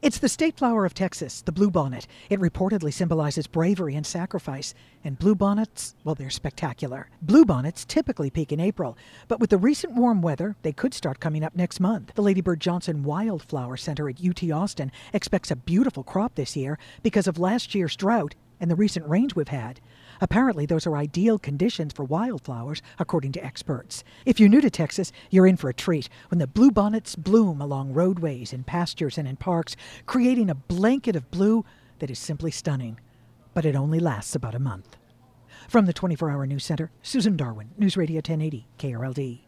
It's the state flower of Texas, the bluebonnet. It reportedly symbolizes bravery and sacrifice. And bluebonnets, well, they're spectacular. Bluebonnets typically peak in April, but with the recent warm weather, they could start coming up next month. The Lady Bird Johnson Wildflower Center at UT Austin expects a beautiful crop this year because of last year's drought and the recent rains we've had. Apparently, those are ideal conditions for wildflowers, according to experts. If you're new to Texas, you're in for a treat when the bluebonnets bloom along roadways, in pastures, and in parks, creating a blanket of blue that is simply stunning. But it only lasts about a month. From the 24 Hour News Center, Susan Darwin, News Radio 1080, KRLD.